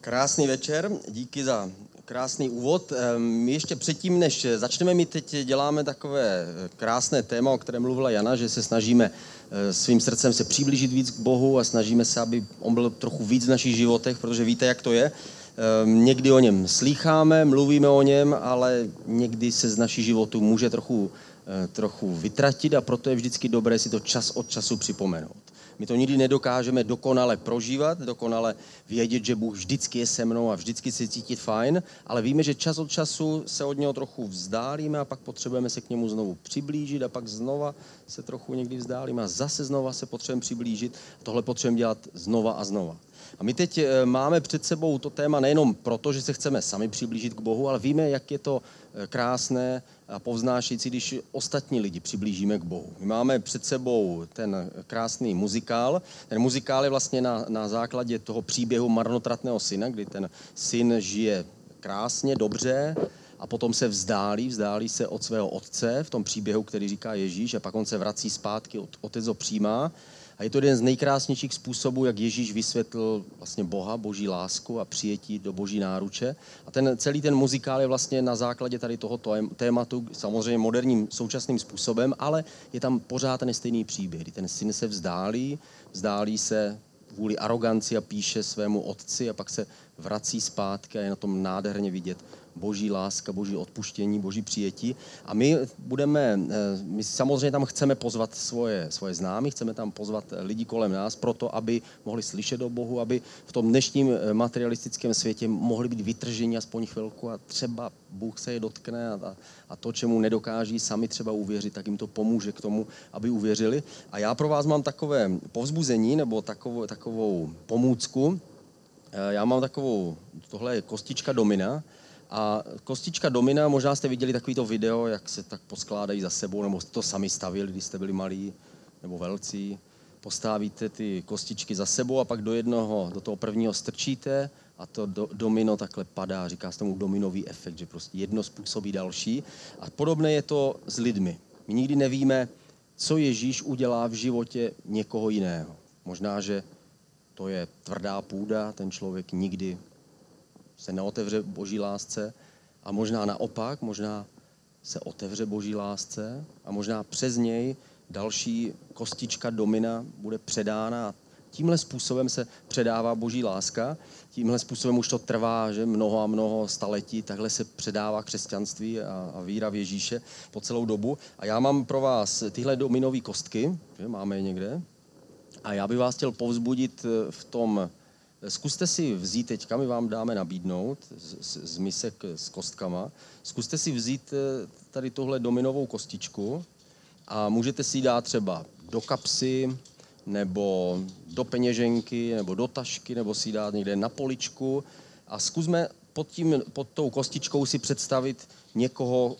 Krásný večer, díky za krásný úvod. Ehm, my ještě předtím, než začneme, my teď děláme takové krásné téma, o kterém mluvila Jana, že se snažíme eh, svým srdcem se přiblížit víc k Bohu a snažíme se, aby on byl trochu víc v našich životech, protože víte, jak to je. Ehm, někdy o něm slýcháme, mluvíme o něm, ale někdy se z našich životů může trochu, eh, trochu vytratit a proto je vždycky dobré si to čas od času připomenout. My to nikdy nedokážeme dokonale prožívat, dokonale vědět, že Bůh vždycky je se mnou a vždycky se cítit fajn, ale víme, že čas od času se od něho trochu vzdálíme a pak potřebujeme se k němu znovu přiblížit a pak znova se trochu někdy vzdálíme a zase znova se potřebujeme přiblížit. Tohle potřebujeme dělat znova a znova. A my teď eh, máme před sebou to téma nejenom proto, že se chceme sami přiblížit k Bohu, ale víme, jak je to eh, krásné a povznášející, když ostatní lidi přiblížíme k Bohu. My máme před sebou ten krásný muzikál. Ten muzikál je vlastně na, na základě toho příběhu marnotratného syna, kdy ten syn žije krásně, dobře, a potom se vzdálí, vzdálí se od svého otce v tom příběhu, který říká Ježíš, a pak on se vrací zpátky, otec ho přijímá a je to jeden z nejkrásnějších způsobů, jak Ježíš vysvětlil vlastně Boha, boží lásku a přijetí do boží náruče. A ten, celý ten muzikál je vlastně na základě tady tohoto tématu, samozřejmě moderním současným způsobem, ale je tam pořád ten stejný příběh, ten syn se vzdálí, vzdálí se kvůli aroganci a píše svému otci a pak se vrací zpátky a je na tom nádherně vidět boží láska, boží odpuštění, boží přijetí. A my budeme, eh, my samozřejmě tam chceme pozvat svoje, svoje známy, chceme tam pozvat lidi kolem nás, proto aby mohli slyšet o Bohu, aby v tom dnešním eh, materialistickém světě mohli být vytrženi aspoň chvilku a třeba Bůh se je dotkne a, a to, čemu nedokáží sami třeba uvěřit, tak jim to pomůže k tomu, aby uvěřili. A já pro vás mám takové povzbuzení nebo takovou, takovou pomůcku. Eh, já mám takovou, tohle je kostička domina, a kostička domina, možná jste viděli takovýto video, jak se tak poskládají za sebou, nebo to sami stavili, když jste byli malí nebo velcí. Postavíte ty kostičky za sebou a pak do jednoho, do toho prvního strčíte a to do, domino takhle padá. Říká se tomu dominový efekt, že prostě jedno způsobí další. A podobné je to s lidmi. My nikdy nevíme, co Ježíš udělá v životě někoho jiného. Možná, že to je tvrdá půda, ten člověk nikdy se neotevře boží lásce a možná naopak, možná se otevře boží lásce a možná přes něj další kostička domina bude předána a tímhle způsobem se předává boží láska, tímhle způsobem už to trvá, že mnoho a mnoho staletí, takhle se předává křesťanství a, a víra v Ježíše po celou dobu. A já mám pro vás tyhle dominové kostky, že máme je někde, a já bych vás chtěl povzbudit v tom Zkuste si vzít teďka, my vám dáme nabídnout z, z misek s kostkama, zkuste si vzít eh, tady tohle dominovou kostičku a můžete si ji dát třeba do kapsy, nebo do peněženky, nebo do tašky, nebo si ji dát někde na poličku. A zkusme pod, tím, pod tou kostičkou si představit někoho,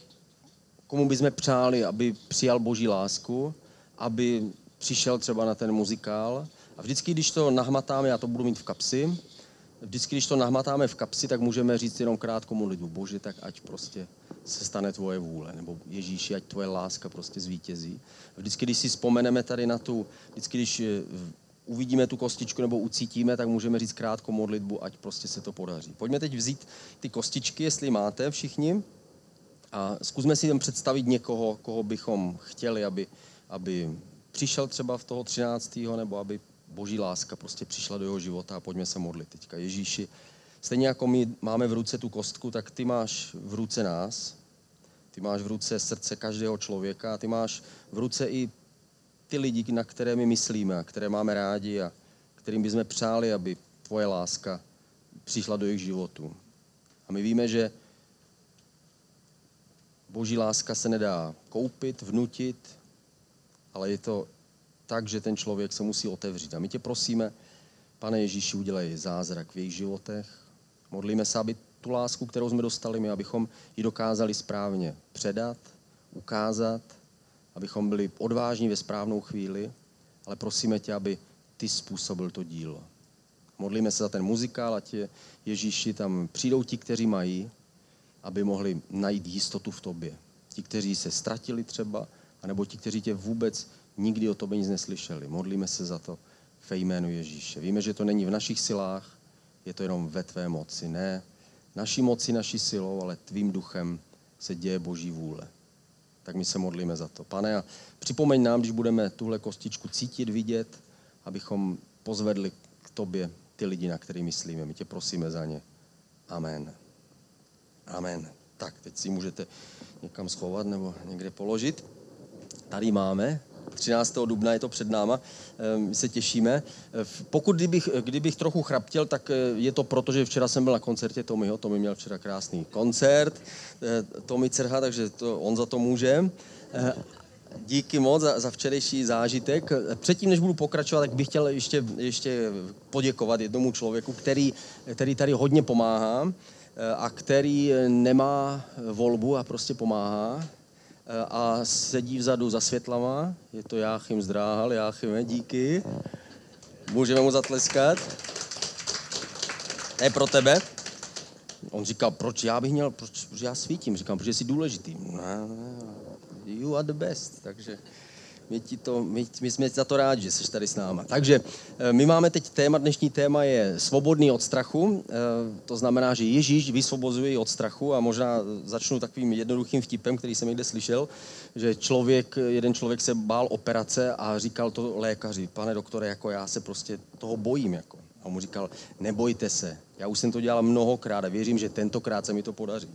komu bychom přáli, aby přijal boží lásku, aby přišel třeba na ten muzikál, a vždycky, když to nahmatáme, já to budu mít v kapsi, vždycky, když to nahmatáme v kapsi, tak můžeme říct jenom krátkou modlitbu. Bože, tak ať prostě se stane tvoje vůle, nebo Ježíši, ať tvoje láska prostě zvítězí. Vždycky, když si vzpomeneme tady na tu, vždycky, když eh, uvidíme tu kostičku nebo ucítíme, tak můžeme říct krátkou modlitbu, ať prostě se to podaří. Pojďme teď vzít ty kostičky, jestli máte všichni, a zkusme si tam představit někoho, koho bychom chtěli, aby, aby přišel třeba v toho 13. nebo aby boží láska prostě přišla do jeho života a pojďme se modlit teďka. Ježíši, stejně jako my máme v ruce tu kostku, tak ty máš v ruce nás, ty máš v ruce srdce každého člověka ty máš v ruce i ty lidi, na které my myslíme a které máme rádi a kterým bychom přáli, aby tvoje láska přišla do jejich životů. A my víme, že boží láska se nedá koupit, vnutit, ale je to tak, že ten člověk se musí otevřít. A my tě prosíme, pane Ježíši, udělej zázrak v jejich životech. Modlíme se, aby tu lásku, kterou jsme dostali my, abychom ji dokázali správně předat, ukázat, abychom byli odvážní ve správnou chvíli, ale prosíme tě, aby ty způsobil to dílo. Modlíme se za ten muzikál, ať je Ježíši tam přijdou ti, kteří mají, aby mohli najít jistotu v tobě. Ti, kteří se ztratili třeba, anebo ti, kteří tě vůbec nikdy o tobě nic neslyšeli. Modlíme se za to ve jménu Ježíše. Víme, že to není v našich silách, je to jenom ve tvé moci. Ne naší moci, naší silou, ale tvým duchem se děje boží vůle. Tak my se modlíme za to. Pane, a připomeň nám, když budeme tuhle kostičku cítit, vidět, abychom pozvedli k tobě ty lidi, na který myslíme. My tě prosíme za ně. Amen. Amen. Tak, teď si můžete někam schovat nebo někde položit. Tady máme 13. dubna je to před náma, my se těšíme. Pokud kdybych, kdybych trochu chraptěl, tak je to proto, že včera jsem byl na koncertě Tomyho, Tomy měl včera krásný koncert, Tomy Cerha, takže to, on za to může. Díky moc za, za včerejší zážitek. Předtím, než budu pokračovat, tak bych chtěl ještě, ještě poděkovat jednomu člověku, který, který tady hodně pomáhá a který nemá volbu a prostě pomáhá. Eh, a sedí vzadu za světlama. Je to Jáchym Zdráhal. Jáchyme, díky. Můžeme mu zatleskat. Je pro tebe. On říkal, proč já bych měl, proč, proč já svítím? Říkám, protože jsi důležitý. No, you are the best. Takže my, ti to, my, my jsme za to rádi, že jsi tady s náma. Takže eh, my máme teď téma, dnešní téma je svobodný od strachu. Eh, to znamená, že Ježíš vysvobozuje od strachu a možná začnu takovým jednoduchým vtipem, který jsem někde slyšel, že člověk, jeden člověk se bál operace a říkal to lékaři, pane doktore, jako já se prostě toho bojím. Jako. A mu říkal, nebojte se, já už jsem to dělal mnohokrát a věřím, že tentokrát se mi to podaří.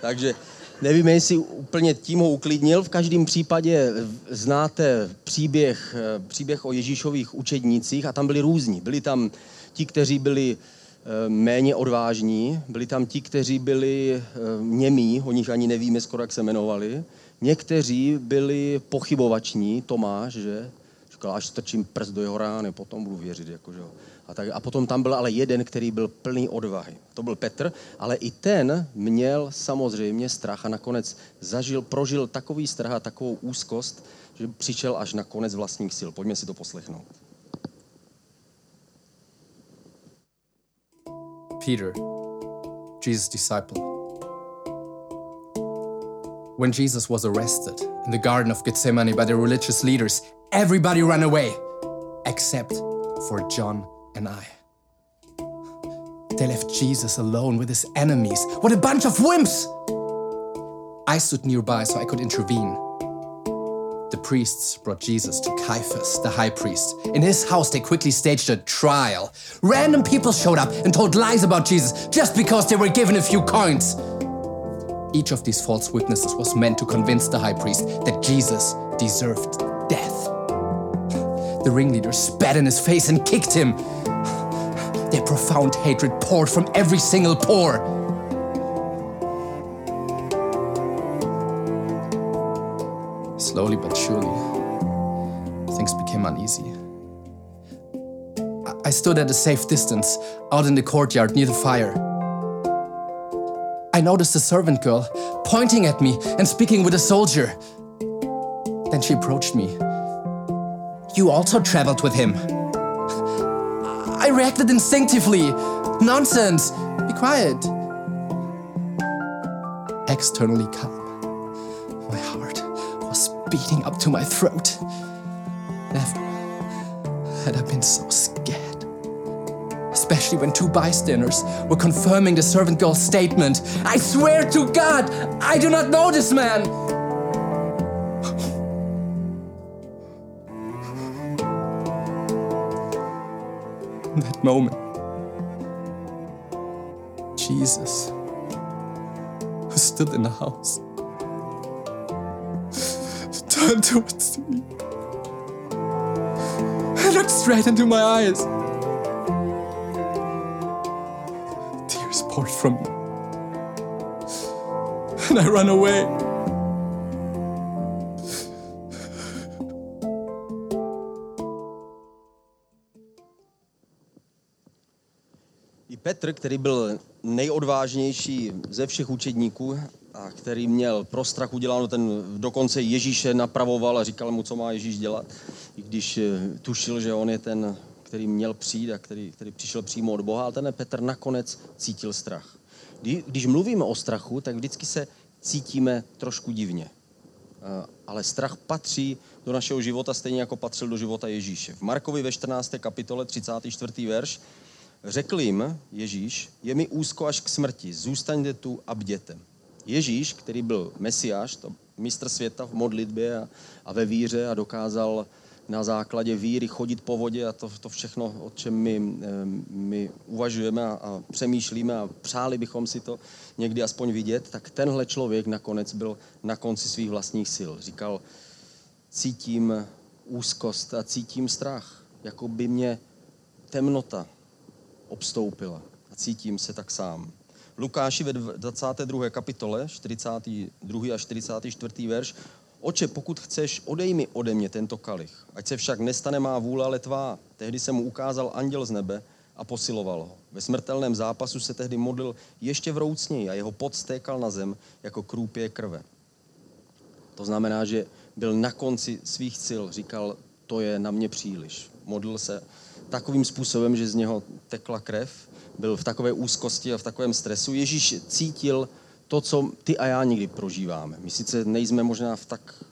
Takže Nevím, jestli úplně tím ho uklidnil. V každém případě znáte příběh, příběh o Ježíšových učednících a tam byli různí. Byli tam ti, kteří byli eh, méně odvážní, byli tam ti, kteří byli eh, němí, o nich ani nevíme skoro, jak se jmenovali. Někteří byli pochybovační, Tomáš, že? Říkal, až strčím prst do jeho rány, potom budu věřit. Jako, že? A, tak, a potom tam byl ale jeden, který byl plný odvahy. To byl Petr, ale i ten měl samozřejmě strach a nakonec zažil, prožil takový strach a takovou úzkost, že přišel až na konec vlastních sil. Pojďme si to poslechnout. Peter, Jesus' disciple. When Jesus was arrested in the Garden of Gethsemane by the religious leaders, everybody ran away except for John and I. They left Jesus alone with his enemies. What a bunch of wimps! I stood nearby so I could intervene. The priests brought Jesus to Caiaphas, the high priest. In his house, they quickly staged a trial. Random people showed up and told lies about Jesus just because they were given a few coins. Each of these false witnesses was meant to convince the high priest that Jesus deserved death. The ringleader spat in his face and kicked him. Their profound hatred poured from every single pore. Slowly but surely, things became uneasy. I stood at a safe distance, out in the courtyard near the fire. I noticed a servant girl pointing at me and speaking with a soldier. Then she approached me. You also traveled with him. I reacted instinctively. Nonsense! Be quiet. Externally calm. My heart was beating up to my throat. Never had I been so scared. Especially when two bystanders were confirming the servant girl's statement. I swear to God, I do not know this man! Moment. Jesus, who stood in the house, turned towards me and looked straight into my eyes. Tears poured from me, and I ran away. Petr, který byl nejodvážnější ze všech učedníků a který měl pro strach uděláno, ten dokonce Ježíše napravoval a říkal mu, co má Ježíš dělat, i když eh, tušil, že on je ten, který měl přijít a který, který přišel přímo od Boha, ale ten Petr nakonec cítil strach. Když mluvíme o strachu, tak vždycky se cítíme trošku divně. Eh, ale strach patří do našeho života stejně jako patřil do života Ježíše. V Markovi ve 14. kapitole 34. verš Řekl jim Ježíš, je mi úzko až k smrti, zůstaňte tu a bděte. Ježíš, který byl mesiáš, to mistr světa v modlitbě a, a ve víře a dokázal na základě víry chodit po vodě a to, to všechno, o čem my, my uvažujeme a, a přemýšlíme a přáli bychom si to někdy aspoň vidět, tak tenhle člověk nakonec byl na konci svých vlastních sil. Říkal, cítím úzkost a cítím strach, jako by mě temnota obstoupila a cítím se tak sám. Lukáši ve 22. kapitole, 42. a 44. verš, Oče, pokud chceš, odej mi ode mě tento kalich. Ať se však nestane má vůle, ale tvá. Tehdy se mu ukázal anděl z nebe a posiloval ho. Ve smrtelném zápasu se tehdy modlil ještě vroucněji a jeho pot stékal na zem jako krůpě krve. To znamená, že byl na konci svých sil, říkal, to je na mě příliš. Modlil se takovým způsobem, že z něho tekla krev, byl v takové úzkosti a v takovém stresu. Ježíš cítil to, co ty a já někdy prožíváme. My sice nejsme možná v tak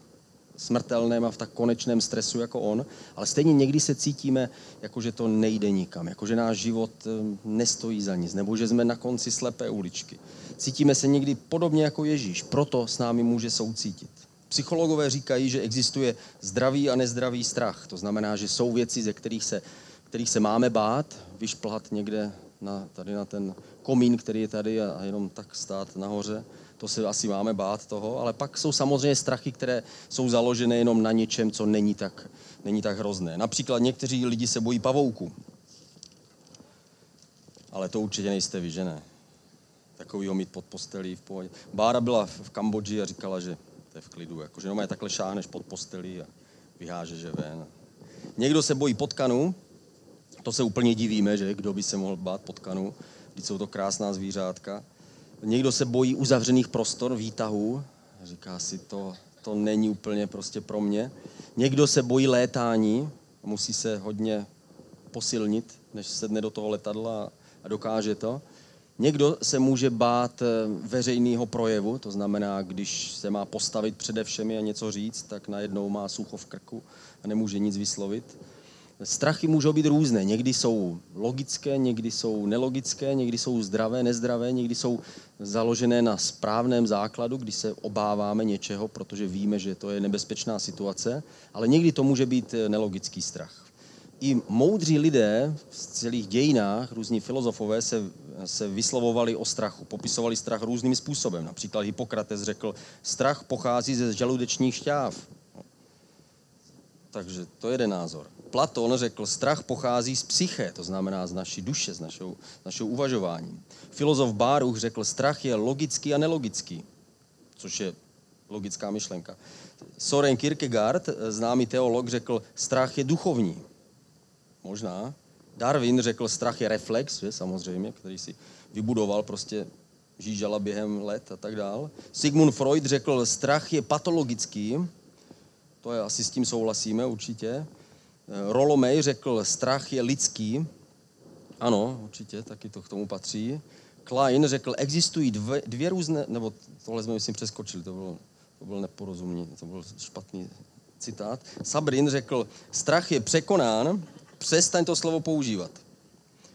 smrtelném a v tak konečném stresu jako on, ale stejně někdy se cítíme, jako že to nejde nikam, jako že náš život eh, nestojí za nic, nebo že jsme na konci slepé uličky. Cítíme se někdy podobně jako Ježíš, proto s námi může soucítit. Psychologové říkají, že existuje zdravý a nezdravý strach. To znamená, že jsou věci, ze kterých se, kterých se máme bát, vyšplhat někde na, tady na ten komín, který je tady a, jenom tak stát nahoře. To se asi máme bát toho, ale pak jsou samozřejmě strachy, které jsou založené jenom na něčem, co není tak, není tak hrozné. Například někteří lidi se bojí pavouku. Ale to určitě nejste vy, že ne? Takovýho mít pod postelí v pohodě. Bára byla v Kambodži a říkala, že to je v klidu. Jakože jenom takhle šáhneš pod postelí a vyhážeš je ven. Někdo se bojí potkanů, to se úplně divíme, že kdo by se mohl bát potkanu, když jsou to krásná zvířátka. Někdo se bojí uzavřených prostor, výtahů, říká si, to, to není úplně prostě pro mě. Někdo se bojí létání, musí se hodně posilnit, než sedne do toho letadla a dokáže to. Někdo se může bát eh, veřejného projevu, to znamená, když se má postavit přede všemi a něco říct, tak najednou má sucho v krku a nemůže nic vyslovit. Strachy můžou být různé. Někdy jsou logické, někdy jsou nelogické, někdy jsou zdravé, nezdravé, někdy jsou založené na správném základu, kdy se obáváme něčeho, protože víme, že to je nebezpečná situace, ale někdy to může být eh, nelogický strach. I moudří lidé v celých dějinách, různí filozofové, se, se vyslovovali o strachu, popisovali strach různým způsobem. Například Hippokrates řekl, strach pochází ze žaludečních šťáv. Takže to je jeden názor. Platon řekl, strach pochází z psyche, to znamená z naší duše, z našeho, z našeho uvažování. Filozof Báruch řekl, strach je logický a nelogický, což je logická myšlenka. Soren Kierkegaard, známý teolog, řekl, strach je duchovní. Možná. Darwin řekl, strach je reflex, že, samozřejmě, který si vybudoval prostě žížala během let a tak dál. Sigmund Freud řekl, strach je patologický, to je asi s tím souhlasíme určitě. Eh, Rolomej řekl, strach je lidský. Ano, určitě, taky to k tomu patří. Klein řekl, existují dvě, dvě různé, nebo tohle jsme myslím přeskočili, to bylo, to bylo neporozumění, to byl špatný citát. Sabrin řekl, strach je překonán, přestaň to slovo používat.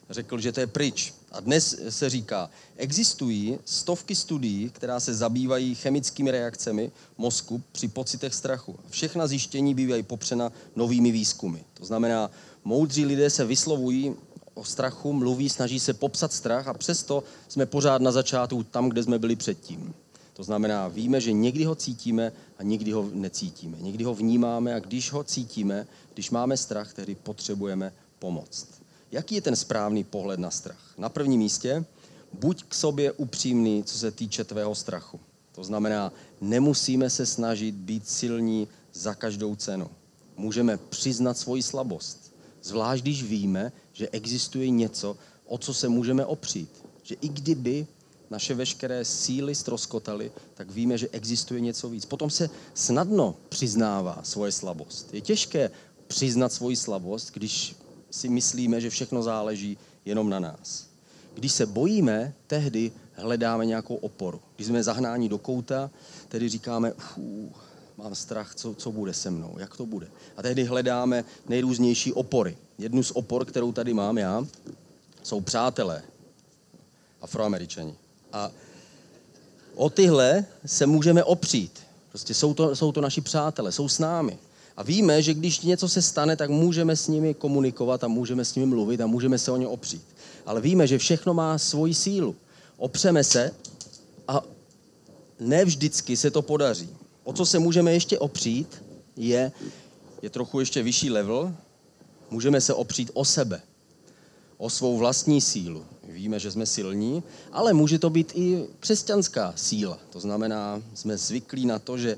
Řekl, že to je pryč. A dnes se říká, existují stovky studií, která se zabývají chemickými reakcemi mozku při pocitech strachu. Všechna zjištění bývají popřena novými výzkumy. To znamená, moudří lidé se vyslovují o strachu, mluví, snaží se popsat strach a přesto jsme pořád na začátku tam, kde jsme byli předtím. To znamená, víme, že někdy ho cítíme a někdy ho necítíme. Někdy ho vnímáme a když ho cítíme, když máme strach, tedy potřebujeme pomoc. Jaký je ten správný pohled na strach? Na prvním místě, buď k sobě upřímný, co se týče tvého strachu. To znamená, nemusíme se snažit být silní za každou cenu. Můžeme přiznat svoji slabost. Zvlášť když víme, že existuje něco, o co se můžeme opřít. Že i kdyby naše veškeré síly stroskotaly, tak víme, že existuje něco víc. Potom se snadno přiznává svoje slabost. Je těžké přiznat svoji slabost, když si myslíme, že všechno záleží jenom na nás. Když se bojíme, tehdy hledáme nějakou oporu. Když jsme zahnáni do kouta, tedy říkáme, mám strach, co, co bude se mnou, jak to bude. A tehdy hledáme nejrůznější opory. Jednu z opor, kterou tady mám já, jsou přátelé, afroameričani. A o tyhle se můžeme opřít. Prostě jsou to, jsou to naši přátelé, jsou s námi. A víme, že když něco se stane, tak můžeme s nimi komunikovat a můžeme s nimi mluvit a můžeme se o ně opřít. Ale víme, že všechno má svoji sílu. Opřeme se a ne vždycky se to podaří. O co se můžeme ještě opřít, je, je trochu ještě vyšší level, můžeme se opřít o sebe, o svou vlastní sílu. Víme, že jsme silní, ale může to být i křesťanská síla. To znamená, jsme zvyklí na to, že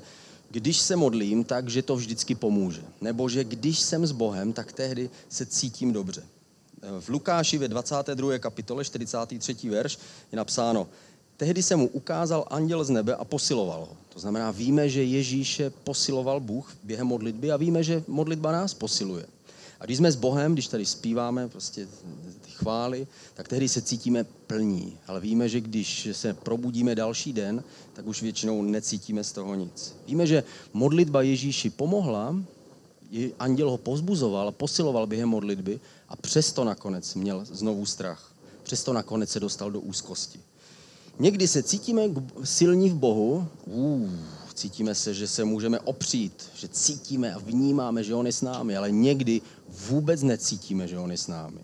když se modlím, tak že to vždycky pomůže. Nebo že když jsem s Bohem, tak tehdy se cítím dobře. V Lukáši ve 22. kapitole 43. verš je napsáno, tehdy se mu ukázal anděl z nebe a posiloval ho. To znamená, víme, že Ježíše posiloval Bůh během modlitby a víme, že modlitba nás posiluje. Když jsme s Bohem, když tady zpíváme prostě ty chvály, tak tehdy se cítíme plní. Ale víme, že když se probudíme další den, tak už většinou necítíme z toho nic. Víme, že modlitba Ježíši pomohla, anděl ho pozbuzoval, posiloval během modlitby a přesto nakonec měl znovu strach. Přesto nakonec se dostal do úzkosti. Někdy se cítíme silní v Bohu, uh, cítíme se, že se můžeme opřít, že cítíme a vnímáme, že On je s námi, ale někdy vůbec necítíme, že On je s námi.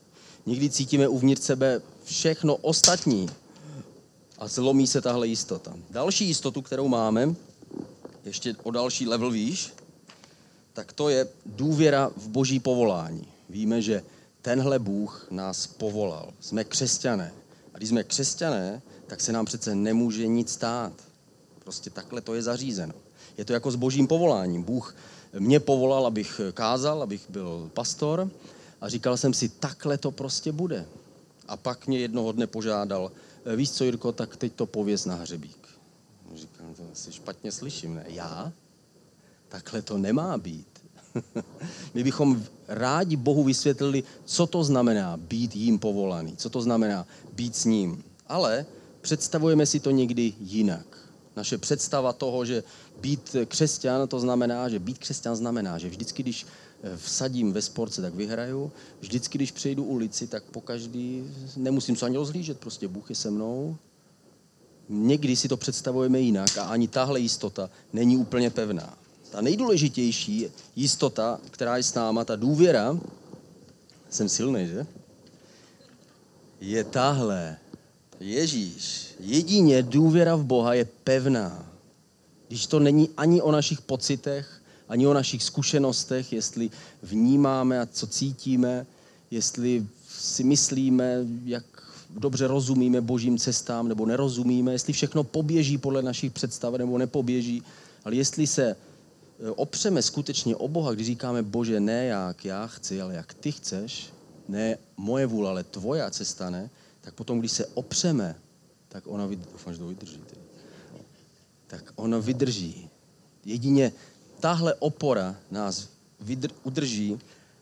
Někdy cítíme uvnitř sebe všechno ostatní a zlomí se tahle jistota. Další jistotu, kterou máme, ještě o další level výš, tak to je důvěra v boží povolání. Víme, že tenhle Bůh nás povolal. Jsme křesťané. A když jsme křesťané, tak se nám přece nemůže nic stát. Prostě takhle to je zařízeno. Je to jako s božím povoláním. Bůh mě povolal, abych kázal, abych byl pastor a říkal jsem si, takhle to prostě bude. A pak mě jednoho dne požádal, e, víš co, Jirko, tak teď to pověz na hřebík. Říkám, to asi špatně slyším, ne? Já? Takhle to nemá být. My bychom rádi Bohu vysvětlili, co to znamená být jím povolaný, co to znamená být s ním. Ale představujeme si to někdy jinak. Naše představa toho, že být křesťan, to znamená, že být křesťan znamená, že vždycky, když eh, vsadím ve sportce, tak vyhraju. Vždycky, když přejdu ulici, tak po každý nemusím se ani rozhlížet, prostě Bůh je se mnou. Někdy si to představujeme jinak a ani tahle jistota není úplně pevná. Ta nejdůležitější jistota, která je s náma, ta důvěra, jsem silný, že? Je tahle. Ježíš. Jedině důvěra v Boha je pevná. Když to není ani o našich pocitech, ani o našich zkušenostech, jestli vnímáme a co cítíme, jestli si myslíme, jak dobře rozumíme božím cestám nebo nerozumíme, jestli všechno poběží podle našich představ nebo nepoběží, ale jestli se e, opřeme skutečně o Boha, když říkáme, Bože, ne jak já chci, ale jak ty chceš, ne moje vůle, ale tvoja cesta, ne, tak potom, když se opřeme, tak ona, doufám, že to vydrží, tak ona vydrží. Jedině tahle opora nás vydr, udrží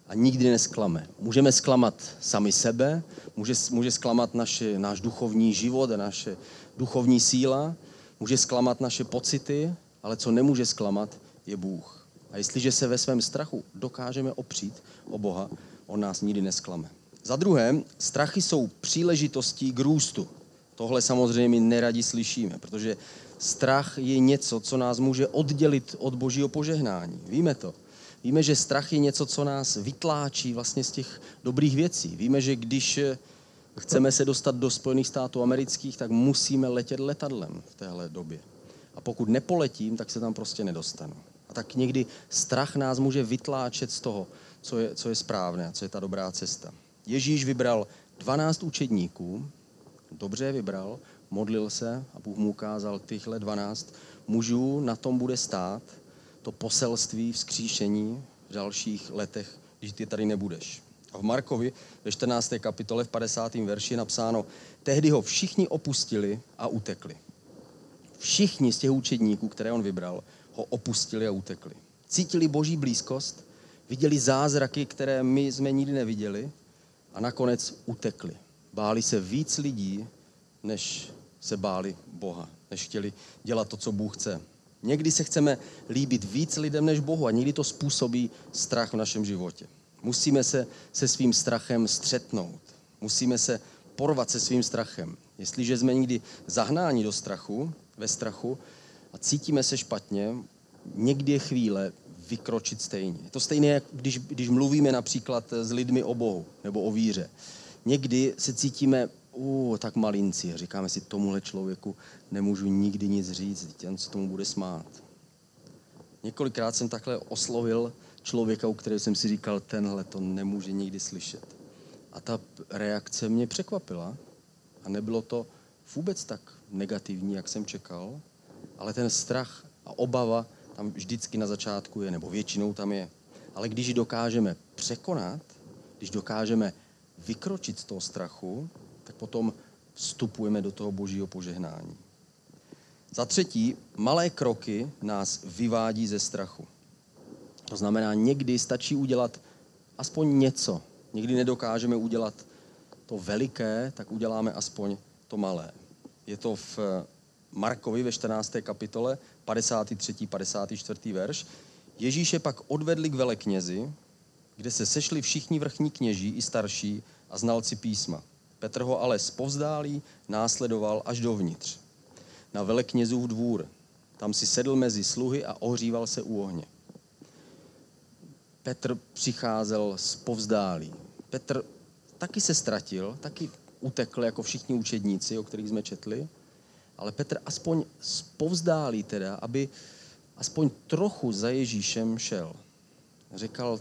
a nikdy nesklame. Můžeme zklamat sami sebe, může, může zklamat naše, náš duchovní život a naše duchovní síla, může zklamat naše pocity, ale co nemůže zklamat, je Bůh. A jestliže se ve svém strachu dokážeme opřít o Boha, on nás nikdy nesklame. Za druhé, strachy jsou příležitostí k růstu. Tohle samozřejmě neradi slyšíme, protože strach je něco, co nás může oddělit od božího požehnání. Víme to. Víme, že strach je něco, co nás vytláčí vlastně z těch dobrých věcí. Víme, že když chceme se dostat do Spojených států amerických, tak musíme letět letadlem v téhle době. A pokud nepoletím, tak se tam prostě nedostanu. A tak někdy strach nás může vytláčet z toho, co je, co je správné a co je ta dobrá cesta. Ježíš vybral 12 učedníků, dobře je vybral, modlil se a Bůh mu ukázal tyhle 12 mužů, na tom bude stát to poselství vzkříšení v dalších letech, když ty tady nebudeš. A v Markovi ve 14. kapitole v 50. verši je napsáno, tehdy ho všichni opustili a utekli. Všichni z těch učedníků, které on vybral, ho opustili a utekli. Cítili boží blízkost, viděli zázraky, které my jsme nikdy neviděli a nakonec utekli. Báli se víc lidí, než se báli Boha, než chtěli dělat to, co Bůh chce. Někdy se chceme líbit víc lidem než Bohu a někdy to způsobí strach v našem životě. Musíme se se svým strachem střetnout. Musíme se porvat se svým strachem. Jestliže jsme někdy zahnáni do strachu, ve strachu a cítíme se špatně, někdy je chvíle vykročit stejně. Je to stejné, jak když, když mluvíme například s lidmi o Bohu nebo o víře. Někdy se cítíme uh, tak malinci a říkáme si, tomuhle člověku nemůžu nikdy nic říct, jen se tomu bude smát. Několikrát jsem takhle oslovil člověka, u kterého jsem si říkal, tenhle to nemůže nikdy slyšet. A ta reakce mě překvapila. A nebylo to vůbec tak negativní, jak jsem čekal, ale ten strach a obava tam vždycky na začátku je, nebo většinou tam je. Ale když ji dokážeme překonat, když dokážeme vykročit z toho strachu, tak potom vstupujeme do toho božího požehnání. Za třetí, malé kroky nás vyvádí ze strachu. To znamená, někdy stačí udělat aspoň něco. Někdy nedokážeme udělat to veliké, tak uděláme aspoň to malé. Je to v Markovi ve 14. kapitole, 53. 54. verš. Ježíše pak odvedli k veleknězi, kde se sešli všichni vrchní kněží i starší a znalci písma. Petr ho ale spovzdálí následoval až dovnitř. Na veleknězův dvůr. Tam si sedl mezi sluhy a ohříval se u ohně. Petr přicházel z povzdálí. Petr taky se ztratil, taky utekl jako všichni učedníci, o kterých jsme četli, ale Petr aspoň povzdálí teda, aby aspoň trochu za Ježíšem šel. Říkal,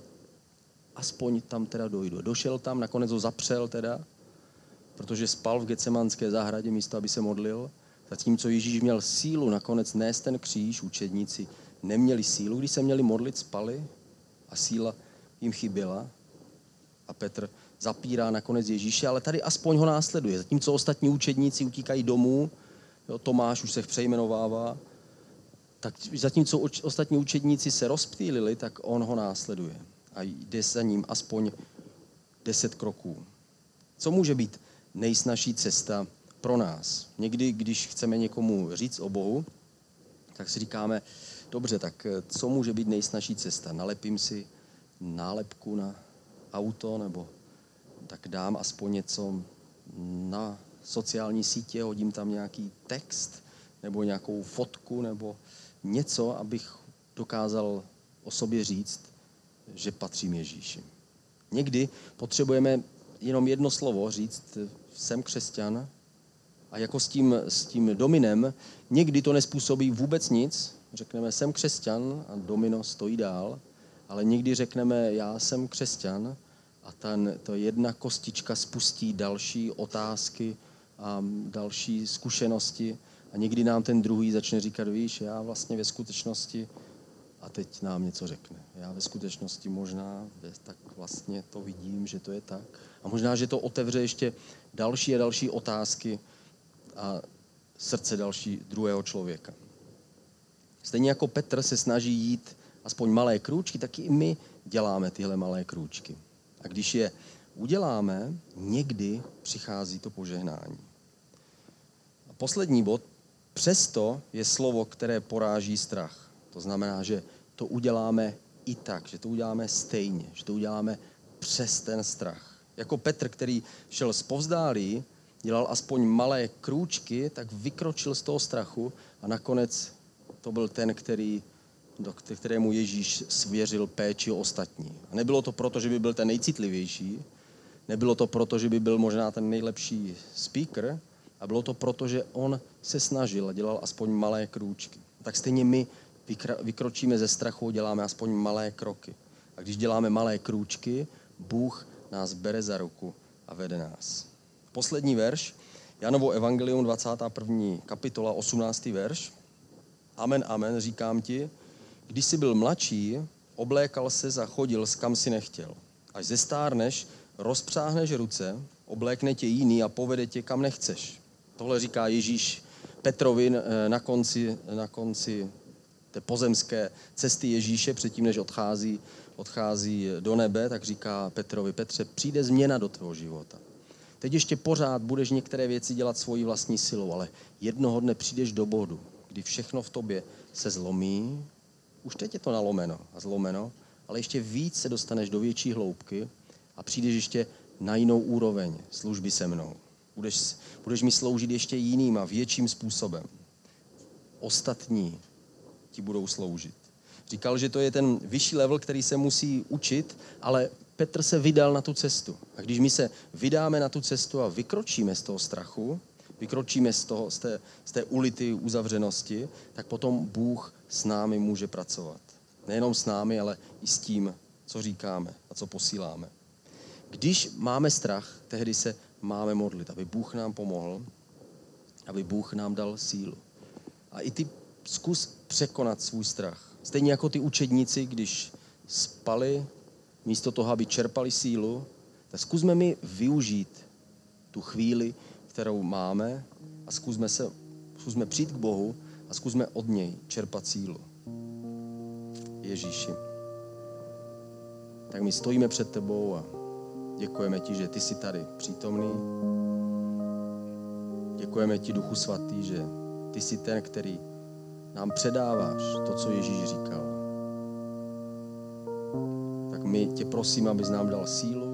aspoň tam teda dojdu. Došel tam, nakonec ho zapřel teda, protože spal v Gecemanské zahradě místo, aby se modlil. Zatímco Ježíš měl sílu nakonec nést ten kříž, učedníci neměli sílu, když se měli modlit, spali a síla jim chyběla. A Petr zapírá nakonec Ježíše, ale tady aspoň ho následuje. Zatímco ostatní učedníci utíkají domů, jo, Tomáš už se přejmenovává, tak zatímco ostatní učedníci se rozptýlili, tak on ho následuje a jde za ním aspoň deset kroků. Co může být nejsnažší cesta pro nás? Někdy, když chceme někomu říct o Bohu, tak si říkáme, dobře, tak co může být nejsnažší cesta? Nalepím si nálepku na auto nebo tak dám aspoň něco na sociální sítě, hodím tam nějaký text nebo nějakou fotku nebo něco, abych dokázal o sobě říct, že patřím Ježíši. Někdy potřebujeme jenom jedno slovo říct, jsem křesťan a jako s tím, s tím dominem, někdy to nespůsobí vůbec nic, řekneme jsem křesťan a domino stojí dál, ale někdy řekneme já jsem křesťan a ten, to jedna kostička spustí další otázky a další zkušenosti a někdy nám ten druhý začne říkat, víš, já vlastně ve skutečnosti a teď nám něco řekne. Já ve skutečnosti možná tak vlastně to vidím, že to je tak. A možná, že to otevře ještě další a další otázky a srdce další druhého člověka. Stejně jako Petr se snaží jít aspoň malé krůčky, tak i my děláme tyhle malé krůčky. A když je uděláme, někdy přichází to požehnání. Poslední bod, přesto je slovo, které poráží strach. To znamená, že to uděláme i tak, že to uděláme stejně, že to uděláme přes ten strach. Jako Petr, který šel z povzdálí, dělal aspoň malé krůčky, tak vykročil z toho strachu a nakonec to byl ten, který do kterému Ježíš svěřil péči ostatní. A nebylo to proto, že by byl ten nejcitlivější, nebylo to proto, že by byl možná ten nejlepší speaker, a bylo to proto, že on se snažil a dělal aspoň malé krůčky. Tak stejně my vykročíme ze strachu, děláme aspoň malé kroky. A když děláme malé krůčky, Bůh nás bere za ruku a vede nás. Poslední verš, Janovo evangelium 21. kapitola 18. verš. Amen, amen, říkám ti, když jsi byl mladší, oblékal se a chodil, kam si nechtěl. Až zestárneš, rozpřáhneš ruce, oblékne tě jiný a povede tě, kam nechceš. Tohle říká Ježíš Petrovi eh, na konci, na konci té pozemské cesty Ježíše, předtím, než odchází, odchází do nebe, tak říká Petrovi, Petře, přijde změna do tvého života. Teď ještě pořád budeš některé věci dělat svojí vlastní silou, ale jednoho dne přijdeš do bodu, kdy všechno v tobě se zlomí už teď je to nalomeno a zlomeno, ale ještě víc se dostaneš do větší hloubky a přijdeš ještě na jinou úroveň služby se mnou. Budeš, budeš mi sloužit ještě jiným a větším způsobem. Ostatní ti budou sloužit. Říkal, že to je ten vyšší level, který se musí učit, ale Petr se vydal na tu cestu. A když my se vydáme na tu cestu a vykročíme z toho strachu, vykročíme z, toho, z, té, z té ulity uzavřenosti, tak potom Bůh s námi může pracovat. Nejenom s námi, ale i s tím, co říkáme a co posíláme. Když máme strach, tehdy se máme modlit, aby Bůh nám pomohl, aby Bůh nám dal sílu. A i ty zkus překonat svůj strach. Stejně jako ty učedníci, když spali, místo toho, aby čerpali sílu, tak zkusme mi využít tu chvíli, kterou máme a zkusme, se, zkusme přijít k Bohu a zkusme od něj čerpat sílu. Ježíši. Tak my stojíme před tebou a děkujeme ti, že ty jsi tady přítomný. Děkujeme ti, Duchu Svatý, že ty jsi ten, který nám předáváš to, co Ježíš říkal. Tak my tě prosím, abys nám dal sílu,